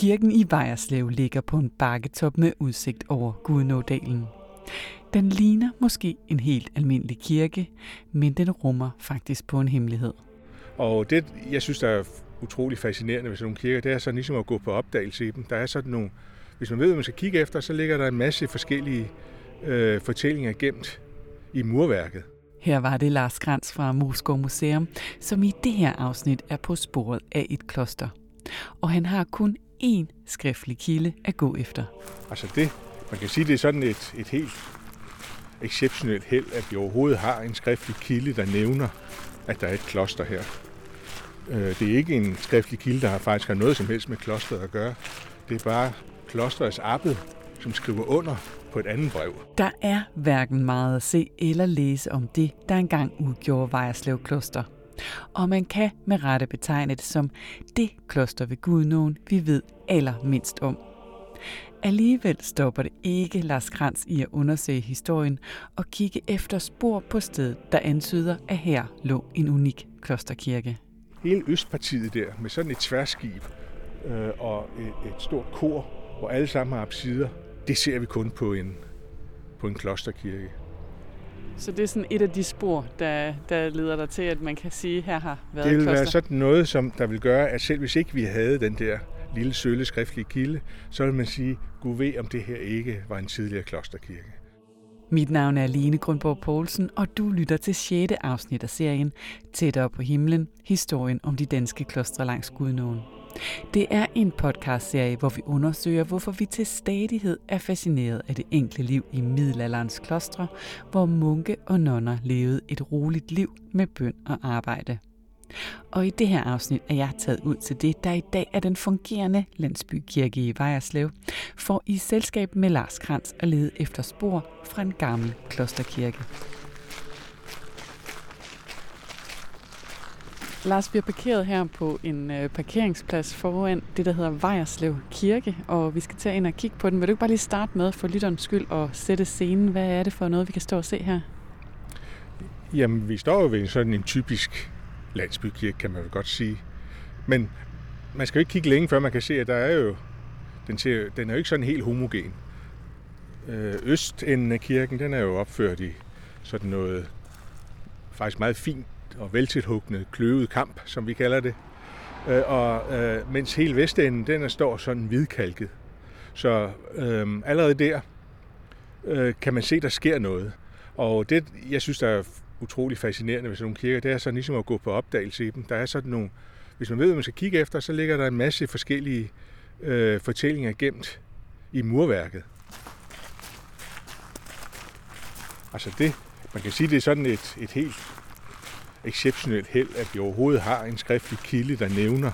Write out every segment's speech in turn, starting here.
Kirken i Vejerslev ligger på en bakketop med udsigt over Gudnådalen. Den ligner måske en helt almindelig kirke, men den rummer faktisk på en hemmelighed. Og det, jeg synes, der er utrolig fascinerende ved sådan nogle kirker, det er sådan ligesom at gå på opdagelse i dem. Der er sådan nogle, hvis man ved, hvad man skal kigge efter, så ligger der en masse forskellige øh, fortællinger gemt i murværket. Her var det Lars Grans fra Moskov Museum, som i det her afsnit er på sporet af et kloster. Og han har kun én skriftlig kilde at gå efter. Altså det, man kan sige, det er sådan et, et helt exceptionelt held, at vi overhovedet har en skriftlig kilde, der nævner, at der er et kloster her. Øh, det er ikke en skriftlig kilde, der faktisk har noget som helst med klosteret at gøre. Det er bare klosterets abbed, som skriver under på et andet brev. Der er hverken meget at se eller læse om det, der engang udgjorde Vejerslev Kloster. Og man kan med rette betegne det som det kloster ved Gudnåen, vi ved allermindst om. Alligevel stopper det ikke Lars Krantz i at undersøge historien og kigge efter spor på stedet, der antyder, at her lå en unik klosterkirke. Hele Østpartiet der, med sådan et tværskib øh, og et, et stort kor, hvor alle sammen har absider, det ser vi kun på en, på en klosterkirke. Så det er sådan et af de spor, der, der leder dig til, at man kan sige, at her har været Det vil være sådan noget, som der vil gøre, at selv hvis ikke vi havde den der lille sølle skriftlige kilde, så vil man sige, Gud ved, om det her ikke var en tidligere klosterkirke. Mit navn er Line Grundborg Poulsen, og du lytter til 6. afsnit af serien Tættere på himlen, historien om de danske klostre langs Gudnåen. Det er en podcastserie, hvor vi undersøger, hvorfor vi til stadighed er fascineret af det enkle liv i middelalderens klostre, hvor munke og nonner levede et roligt liv med bøn og arbejde. Og i det her afsnit er jeg taget ud til det, der i dag er den fungerende landsbykirke i Vejerslev, for i selskab med Lars Krantz at lede efter spor fra en gammel klosterkirke. Lars, vi er parkeret her på en øh, parkeringsplads foran det, der hedder Vejerslev Kirke, og vi skal tage ind og kigge på den. Vil du ikke bare lige starte med, for lytterens skyld, og sætte scenen? Hvad er det for noget, vi kan stå og se her? Jamen, vi står jo ved sådan en typisk landsbykirke, kan man vel godt sige. Men man skal jo ikke kigge længe, før man kan se, at der er jo, den, ser, den er jo ikke sådan helt homogen. Øh, Østenden af kirken, den er jo opført i sådan noget faktisk meget fint og veltilhuggende kløvet kamp, som vi kalder det. Øh, og øh, mens hele vestenden, den er, står sådan hvidkalket. Så øh, allerede der øh, kan man se, der sker noget. Og det, jeg synes, der er utrolig fascinerende ved sådan nogle kirker, det er sådan ligesom at gå på opdagelse i dem. Der er sådan nogle, hvis man ved, hvad man skal kigge efter, så ligger der en masse forskellige øh, fortællinger gemt i murværket. Altså det, man kan sige, det er sådan et, et helt exceptionelt held, at vi overhovedet har en skriftlig kilde, der nævner,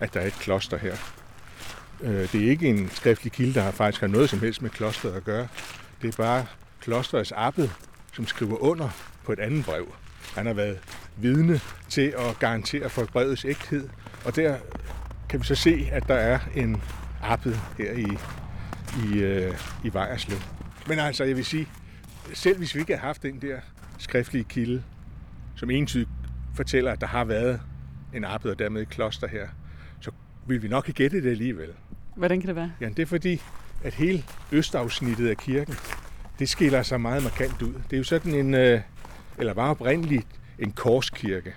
at der er et kloster her. Øh, det er ikke en skriftlig kilde, der faktisk har noget som helst med klosteret at gøre. Det er bare klosterets abbed, som skriver under på et andet brev. Han har været vidne til at garantere for brevets ægthed, og der kan vi så se, at der er en abbed her i, i, øh, i Vejerslev. Men altså, jeg vil sige, selv hvis vi ikke havde haft den der skriftlige kilde, som entydigt fortæller, at der har været en abbed og dermed et kloster her, så vil vi nok ikke gætte det alligevel. Hvordan kan det være? Ja, det er fordi, at hele østafsnittet af kirken, det skiller sig meget markant ud. Det er jo sådan en, øh, eller var oprindeligt en korskirke,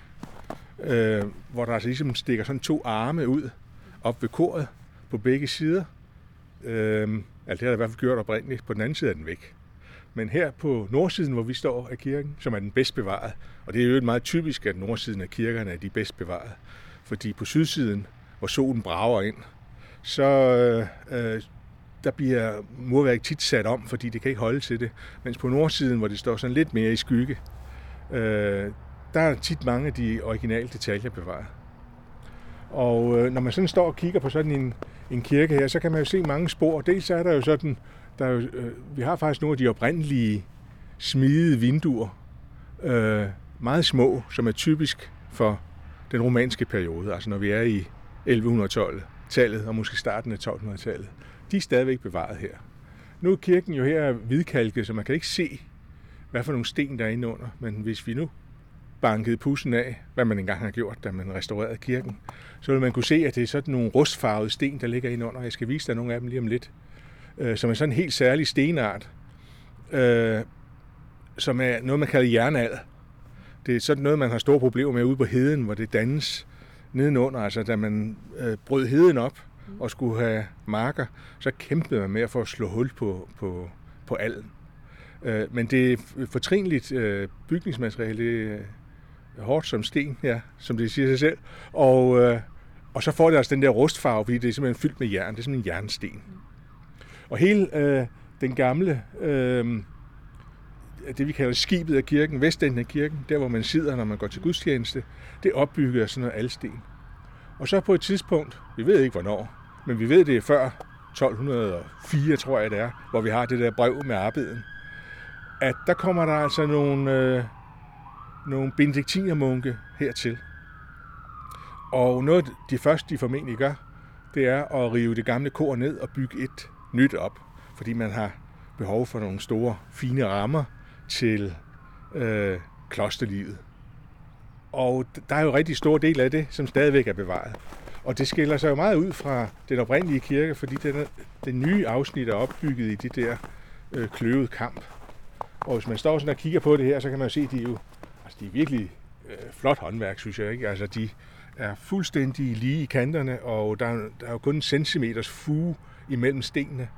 øh, hvor der altså ligesom stikker sådan to arme ud op ved koret på begge sider. Øh, altså det har der i hvert fald gjort oprindeligt. På den anden side er den væk. Men her på nordsiden, hvor vi står af kirken, som er den bedst bevaret, og det er jo meget typisk, at nordsiden af kirkerne er de bedst bevaret, fordi på sydsiden, hvor solen brager ind, så øh, der bliver murværk tit sat om, fordi det kan ikke holde til det. Mens på nordsiden, hvor det står sådan lidt mere i skygge, øh, der er tit mange af de originale detaljer bevaret. Og øh, når man sådan står og kigger på sådan en, en kirke her, så kan man jo se mange spor. Dels er der jo sådan, der er jo, øh, vi har faktisk nogle af de oprindelige smidede vinduer, øh, meget små, som er typisk for den romanske periode, altså når vi er i 1112-tallet og måske starten af 1200-tallet. De er stadigvæk bevaret her. Nu er kirken jo her hvidkalket, så man kan ikke se, hvad for nogle sten der er inde under. Men hvis vi nu bankede pussen af, hvad man engang har gjort, da man restaurerede kirken, så vil man kunne se, at det er sådan nogle rustfarvede sten, der ligger ind under. Jeg skal vise dig nogle af dem lige om lidt. Øh, som er sådan en helt særlig stenart, øh, som er noget, man kalder jernalder. Det er sådan noget, man har store problemer med ude på heden, hvor det dannes nedenunder. Altså, da man øh, brød heden op og skulle have marker, så kæmpede man med at få at slå hul på, på, på alden. Øh, men det er fortrinligt øh, bygningsmateriale. Det er øh, hårdt som sten, ja, som det siger sig selv. Og, øh, og så får det altså den der rustfarve, fordi det er simpelthen fyldt med jern. Det er simpelthen en jernsten. Og hele øh, den gamle, øh, det vi kalder skibet af kirken, vestenden af kirken, der hvor man sidder, når man går til gudstjeneste, det er opbygget af sådan noget alsten. Og så på et tidspunkt, vi ved ikke hvornår, men vi ved det er før 1204, tror jeg det er, hvor vi har det der brev med arbejden, at der kommer der altså nogle, øh, nogle benediktinermunke hertil. Og noget de første, de formentlig gør, det er at rive det gamle kor ned og bygge et nyt op, fordi man har behov for nogle store, fine rammer til øh, klosterlivet. Og der er jo en rigtig stor del af det, som stadigvæk er bevaret. Og det skiller sig jo meget ud fra den oprindelige kirke, fordi den, den nye afsnit er opbygget i det der øh, kløvede kamp. Og hvis man står sådan og kigger på det her, så kan man jo se, at de er jo altså, de er virkelig øh, flot håndværk, synes jeg. Ikke? Altså, de er fuldstændig lige i kanterne, og der, der er jo kun en centimeters fuge imellem stenene.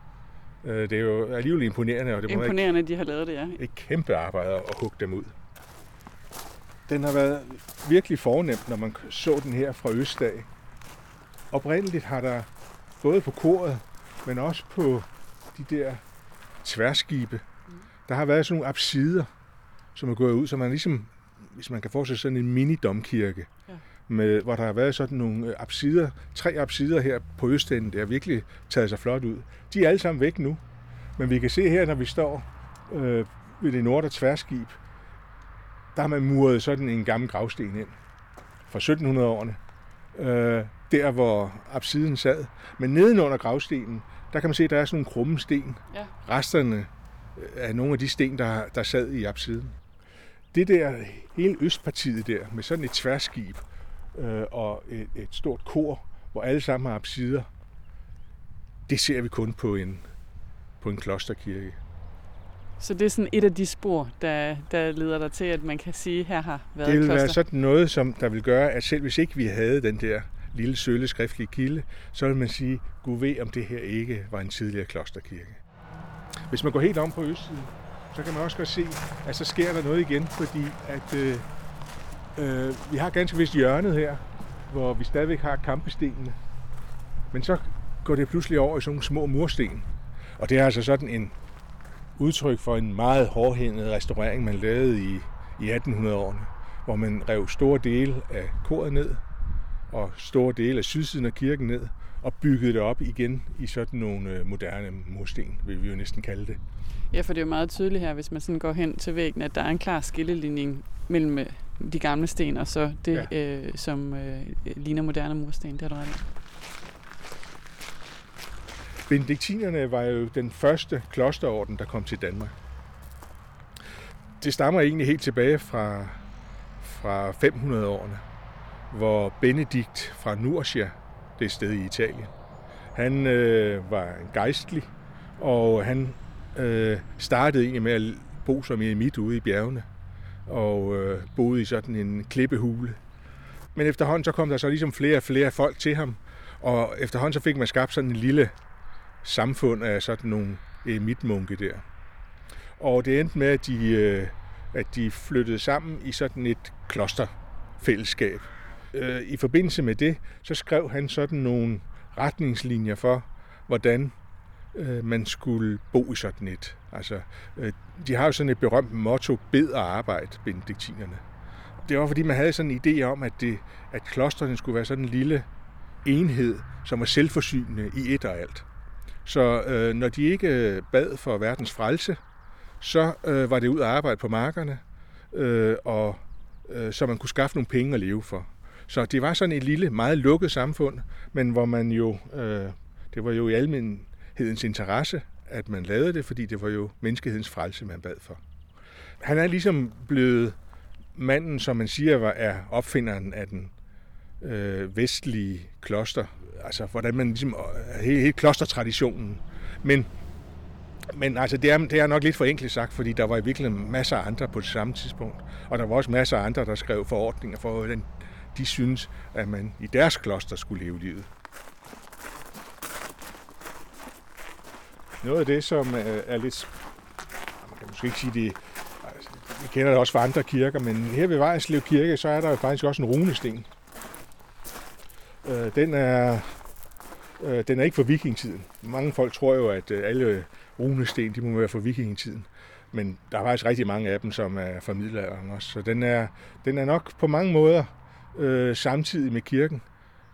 Øh, det er jo alligevel imponerende. Og det imponerende, ikke, de har lavet det, ja. Et kæmpe arbejde at hugge dem ud. Den har været virkelig fornemt, når man så den her fra Østdag. Oprindeligt har der både på koret, men også på de der tværskibe, der har været sådan nogle absider, som er gået ud, så man ligesom, hvis man kan forestille sådan en mini-domkirke, ja. Med, hvor der har været sådan nogle øh, absider, tre absider her på Østenden, der har virkelig taget sig flot ud. De er alle sammen væk nu, men vi kan se her, når vi står øh, ved det nordre tværskib, der har man muret sådan en gammel gravsten ind fra 1700-årene, øh, der hvor absiden sad. Men nedenunder gravstenen, der kan man se, at der er sådan nogle krumme sten. Ja. Resterne af nogle af de sten, der, der sad i absiden. Det der, hele Østpartiet der, med sådan et tværskib øh, og et, et stort kor, hvor alle sammen har absider, det ser vi kun på en, på en klosterkirke. Så det er sådan et af de spor, der, der leder dig til, at man kan sige, at her har været Det vil kloster. være sådan noget, som der vil gøre, at selv hvis ikke vi havde den der lille sølle skriftlige kilde, så vil man sige, gud ved, om det her ikke var en tidligere klosterkirke. Hvis man går helt om på østsiden, så kan man også godt se, at så sker der noget igen, fordi at øh, øh, vi har ganske vist hjørnet her, hvor vi stadigvæk har kampestenene. Men så går det pludselig over i sådan nogle små mursten. Og det er altså sådan en udtryk for en meget hårdhændet restaurering, man lavede i, i 1800-årene, hvor man rev store dele af koret ned, og store dele af sydsiden af kirken ned, og byggede det op igen i sådan nogle øh, moderne mursten, vil vi jo næsten kalde det. Ja, for det er jo meget tydeligt her, hvis man sådan går hen til væggen, at der er en klar skillelinje mellem øh, de gamle sten og så det, ja. øh, som øh, ligner moderne mursten. Det er ret Benediktinerne var jo den første klosterorden, der kom til Danmark. Det stammer egentlig helt tilbage fra, fra 500-årene, hvor Benedikt fra Nursia det sted i Italien. Han øh, var en gejstlig, og han øh, startede egentlig med at bo som midt ude i bjergene, og øh, boede i sådan en klippehule. Men efterhånden så kom der så ligesom flere og flere folk til ham, og efterhånden så fik man skabt sådan en lille samfund af sådan nogle emitmunke der. Og det endte med, at de, øh, at de flyttede sammen i sådan et klosterfællesskab, øh, i forbindelse med det, så skrev han sådan nogle retningslinjer for, hvordan øh, man skulle bo i sådan et. Altså, øh, de har jo sådan et berømt motto, bed og arbejde, benediktinerne. Det var fordi, man havde sådan en idé om, at, det, at klosterne skulle være sådan en lille enhed, som var selvforsynende i et og alt. Så øh, når de ikke øh, bad for verdens frelse, så øh, var det ud at arbejde på markerne, øh, og øh, så man kunne skaffe nogle penge at leve for. Så det var sådan et lille, meget lukket samfund, men hvor man jo, øh, det var jo i almenhedens interesse, at man lavede det, fordi det var jo menneskehedens frelse, man bad for. Han er ligesom blevet manden, som man siger var, er opfinderen af den øh, vestlige kloster, altså hvordan man ligesom, øh, hele, hele klostertraditionen. Men, men altså, det er, det er nok lidt for enkelt sagt, fordi der var i virkeligheden masser af andre på det samme tidspunkt. Og der var også masser af andre, der skrev forordninger for, hvordan de synes, at man i deres kloster skulle leve livet. Noget af det, som øh, er lidt, ah, man kan måske ikke sige det, altså, vi kender det også fra andre kirker, men her ved Vejenslev Kirke, så er der jo faktisk også en runesten. Øh, den er, øh, den er ikke fra vikingetiden. Mange folk tror jo, at øh, alle runesten, de må være fra vikingetiden. Men der er faktisk rigtig mange af dem, som er fra middelalderen også. Så den er, den er nok på mange måder øh, samtidig med kirken.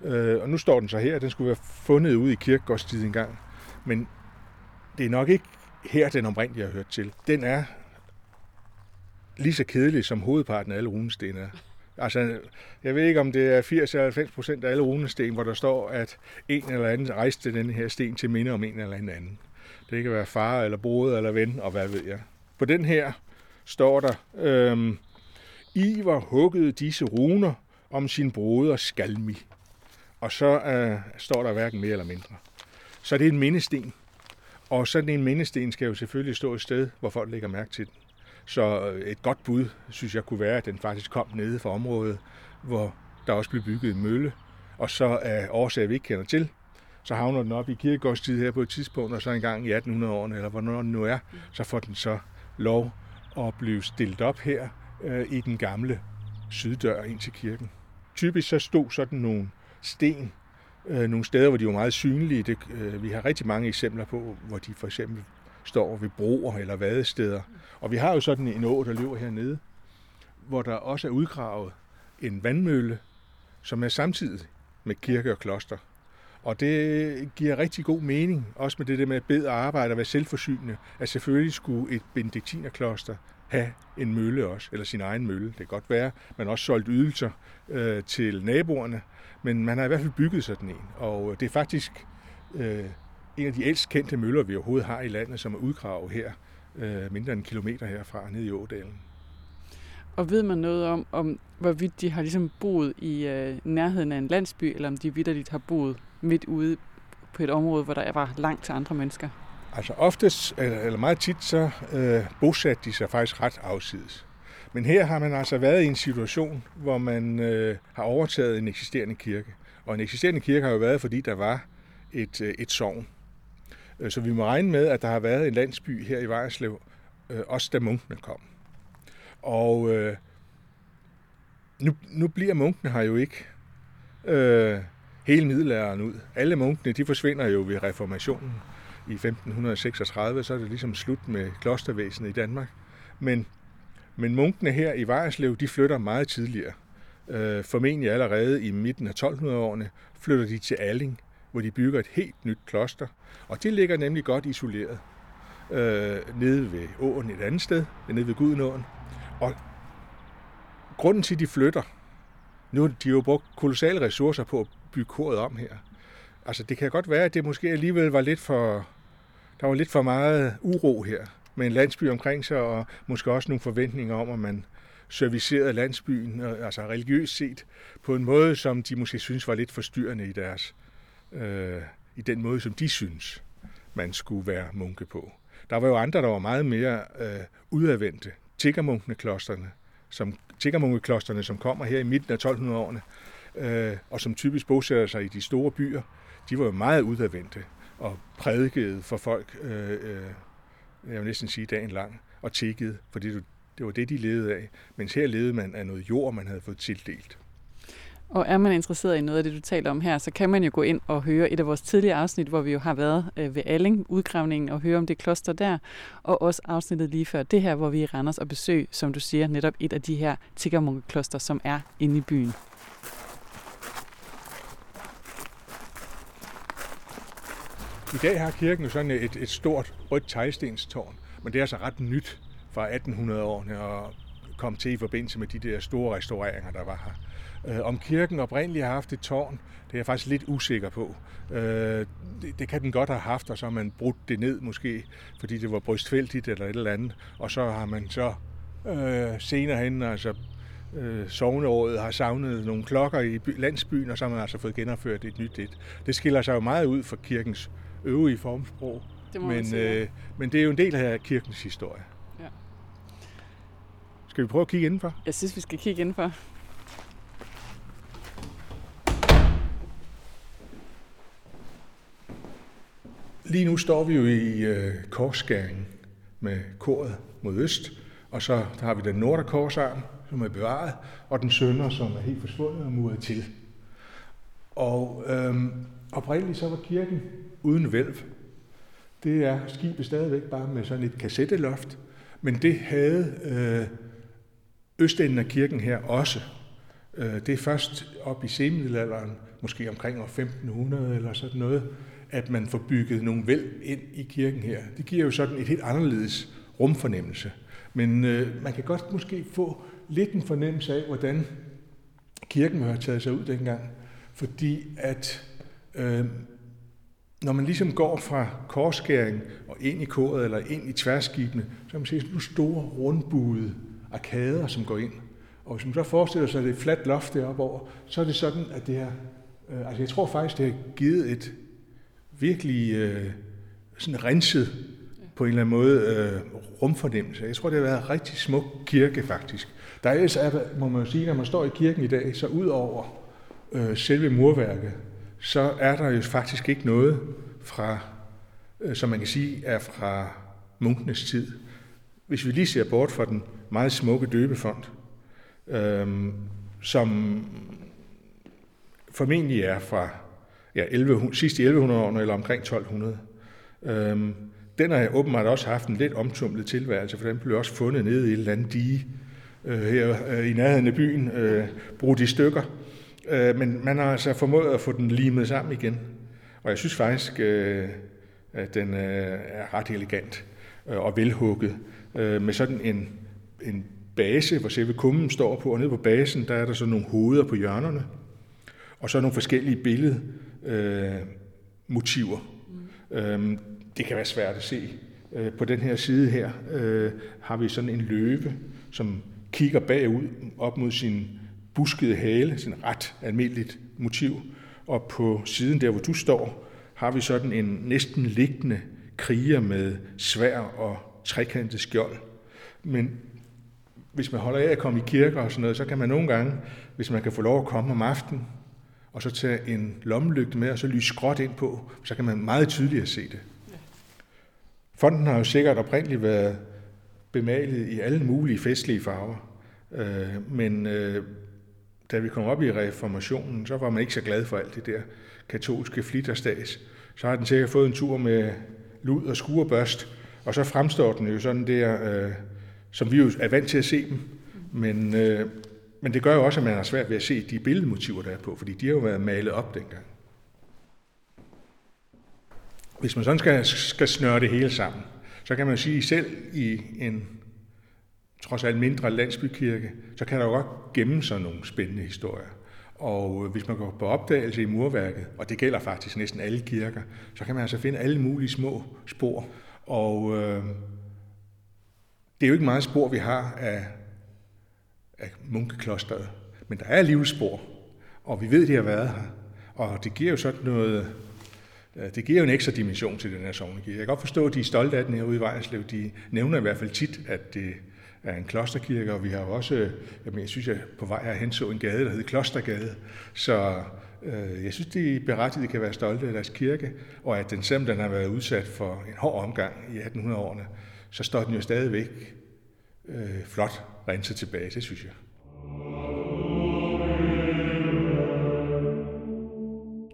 Øh, og nu står den så her. Den skulle være fundet ude i kirkegårdstid engang. Men det er nok ikke her, den oprindeligt har hørt til. Den er lige så kedelig, som hovedparten af alle runesten er. Altså, jeg ved ikke, om det er 80 eller 90 procent af alle runesten, hvor der står, at en eller anden rejste den her sten til minde om en eller anden. Det kan være far eller broder eller ven, og hvad ved jeg. På den her står der, øhm, Ivar huggede disse runer om sin broder Skalmi. Og så øh, står der hverken mere eller mindre. Så det er en mindesten. Og sådan en mindesten skal jo selvfølgelig stå et sted, hvor folk lægger mærke til den. Så øh, et godt bud, synes jeg, kunne være, at den faktisk kom nede fra området, hvor der også blev bygget en mølle. Og så af årsager, vi ikke kender til, så havner den op i kirkegårdstid her på et tidspunkt, og så en gang i 1800-årene, eller hvornår den nu er, så får den så lov at blive stillet op her øh, i den gamle syddør ind til kirken. Typisk så stod sådan nogle sten, øh, nogle steder, hvor de var meget synlige. Det, øh, vi har rigtig mange eksempler på, hvor de for eksempel står ved broer eller vadesteder. Og vi har jo sådan en å, der løber hernede, hvor der også er udgravet en vandmølle, som er samtidig med kirke og kloster. Og det giver rigtig god mening, også med det der med at bede og arbejde og være selvforsynende, at selvfølgelig skulle et benediktinerkloster have en mølle også, eller sin egen mølle. Det kan godt være, man også solgt ydelser øh, til naboerne, men man har i hvert fald bygget sådan en. Og øh, det er faktisk øh, en af de ældst kendte møller, vi overhovedet har i landet, som er udgravet her, øh, mindre end en kilometer herfra, ned i Ådalen. Og ved man noget om, om hvorvidt de har ligesom boet i øh, nærheden af en landsby, eller om de vidderligt har boet midt ude på et område, hvor der var langt til andre mennesker? Altså oftest, eller meget tit, så øh, bosatte de sig faktisk ret afsides. Men her har man altså været i en situation, hvor man øh, har overtaget en eksisterende kirke. Og en eksisterende kirke har jo været, fordi der var et, øh, et sovn. Øh, så vi må regne med, at der har været en landsby her i Vejerslev, øh, også da munkene kom. Og øh, nu, nu bliver munkene her jo ikke øh, hele middelalderen ud. Alle munkene de forsvinder jo ved reformationen i 1536, så er det ligesom slut med klostervæsenet i Danmark. Men, men munkene her i Vejerslev, de flytter meget tidligere. Øh, formentlig allerede i midten af 1200-årene flytter de til Alling, hvor de bygger et helt nyt kloster. Og det ligger nemlig godt isoleret øh, nede ved åen et andet sted, nede ved Gudenåen. Og grunden til, at de flytter, nu har de jo brugt kolossale ressourcer på at bygge koret om her. Altså det kan godt være, at det måske alligevel var lidt for, der var lidt for meget uro her med en landsby omkring sig, og måske også nogle forventninger om, at man servicerede landsbyen, altså religiøst set, på en måde, som de måske synes var lidt forstyrrende i deres, øh, i den måde, som de synes, man skulle være munke på. Der var jo andre, der var meget mere øh, udadvendte. Tiggermunkene-klosterne, som, tiggermunkeklosterne, som kommer her i midten af 1200-årene, øh, og som typisk bosætter sig i de store byer, de var jo meget udadvendte og prædikede for folk, øh, øh, jeg vil næsten sige dagen lang, og tækkede, fordi det, det var det, de levede af. Mens her levede man af noget jord, man havde fået tildelt. Og er man interesseret i noget af det, du taler om her, så kan man jo gå ind og høre et af vores tidligere afsnit, hvor vi jo har været øh, ved Alling, udgravningen, og høre om det kloster der, og også afsnittet lige før det her, hvor vi er Randers og besøg, som du siger, netop et af de her tiggermunkekloster, som er inde i byen. I dag har kirken jo sådan et, et stort rødt teglstenstårn, men det er altså ret nyt fra 1800-årene og kom til i forbindelse med de der store restaureringer, der var her. Øh, om kirken oprindeligt har haft et tårn, det er jeg faktisk lidt usikker på. Øh, det, det kan den godt have haft, og så har man brudt det ned måske, fordi det var brystfældigt eller et eller andet. Og så har man så øh, senere hen altså øh, sovneåret har savnet nogle klokker i landsbyen, og så har man altså fået genopført et nyt et. Det skiller sig jo meget ud fra kirkens øvrige formsprog, Det må men, øh, men det er jo en del af kirkens historie. Ja. Skal vi prøve at kigge indenfor? Jeg synes, vi skal kigge indenfor. Lige nu står vi jo i øh, korsskæringen med koret mod øst, og så der har vi den nordre korsarm, som er bevaret, og den sønder, som er helt forsvundet og muret til. Og øhm, oprindeligt så var kirken uden vælv. Det er skibet stadigvæk bare med sådan et kassetteloft, men det havde øh, østenden af kirken her også. Øh, det er først op i senmiddelalderen, måske omkring år 1500 eller sådan noget, at man får bygget nogle vælv ind i kirken her. Det giver jo sådan et helt anderledes rumfornemmelse. Men øh, man kan godt måske få lidt en fornemmelse af, hvordan kirken har taget sig ud dengang. Fordi at øh, når man ligesom går fra korsskæring og ind i koret eller ind i tværskibene, så kan man se sådan nogle store rundbuede arkader, som går ind. Og hvis man så forestiller sig, at det er et fladt loft deroppe over, så er det sådan, at det her, øh, altså jeg tror faktisk, det har givet et virkelig øh, sådan renset på en eller anden måde øh, rumfornemmelse. Jeg tror, det har været en rigtig smuk kirke faktisk. Der er ellers, må man jo sige, når man står i kirken i dag, så ud over øh, selve murværket, så er der jo faktisk ikke noget fra, øh, som man kan sige, er fra munkenes tid. Hvis vi lige ser bort fra den meget smukke døbefond, øhm, som formentlig er fra ja, 11, sidste 1100-årene eller omkring 1200. Øhm, den har åbenbart også haft en lidt omtumlet tilværelse, for den blev også fundet nede i et eller andet dige øh, her øh, i nærheden af byen, øh, brugt i stykker. Øh, men man har altså formået at få den limet sammen igen. Og jeg synes faktisk, øh, at den øh, er ret elegant øh, og velhugget, øh, med sådan en, en base, hvor selve kummen står på, og nede på basen, der er der så nogle hoveder på hjørnerne, og så nogle forskellige billede øh, motiver. Mm. Øhm, det kan være svært at se. Øh, på den her side her øh, har vi sådan en løve, som kigger bagud op mod sin buskede hale, sådan ret almindeligt motiv. Og på siden der, hvor du står, har vi sådan en næsten liggende kriger med svær og trekantet skjold. Men hvis man holder af at komme i kirker og sådan noget, så kan man nogle gange, hvis man kan få lov at komme om aftenen, og så tage en lommelygte med, og så lyse skråt ind på, så kan man meget tydeligere se det. Fonden har jo sikkert oprindeligt været bemalet i alle mulige festlige farver, øh, men øh, da vi kom op i reformationen, så var man ikke så glad for alt det der katolske flitterstads. Så har den sikkert fået en tur med lud og skurebørst, og så fremstår den jo sådan der, øh, som vi jo er vant til at se dem, men øh, men det gør jo også, at man har svært ved at se de billedmotiver, der er på, fordi de har jo været malet op dengang. Hvis man sådan skal, skal snøre det hele sammen, så kan man sige, selv i en trods alt mindre landsbykirke, så kan der jo godt gemme sig nogle spændende historier. Og øh, hvis man går på opdagelse i murværket, og det gælder faktisk næsten alle kirker, så kan man altså finde alle mulige små spor. Og øh, det er jo ikke meget spor, vi har af af munkeklosteret. Men der er alligevel spor, og vi ved, de har været her. Og det giver jo sådan noget, øh, det giver jo en ekstra dimension til den her sovnekirke. Jeg kan godt forstå, at de er stolte af den herude i Vejenslev. De nævner i hvert fald tit, at det af en klosterkirke, og vi har også, jamen jeg synes, jeg på vej her så en gade, der hedder Klostergade. Så øh, jeg synes, de berettiget kan være stolte af deres kirke, og at den selvom den har været udsat for en hård omgang i 1800-årene, så står den jo stadigvæk øh, flot renset tilbage, det synes jeg.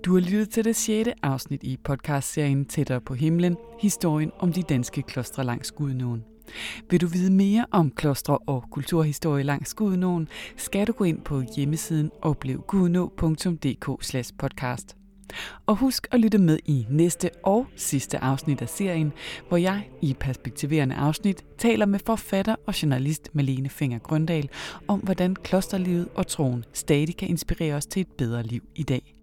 Du har lyttet til det sjette afsnit i podcastserien Tættere på himlen, historien om de danske klostre langs Gudnåen. Vil du vide mere om klostre og kulturhistorie langs Gudnåen, skal du gå ind på hjemmesiden oplevgudnå.dk podcast. Og husk at lytte med i næste og sidste afsnit af serien, hvor jeg i perspektiverende afsnit taler med forfatter og journalist Malene Finger Grøndal om, hvordan klosterlivet og troen stadig kan inspirere os til et bedre liv i dag.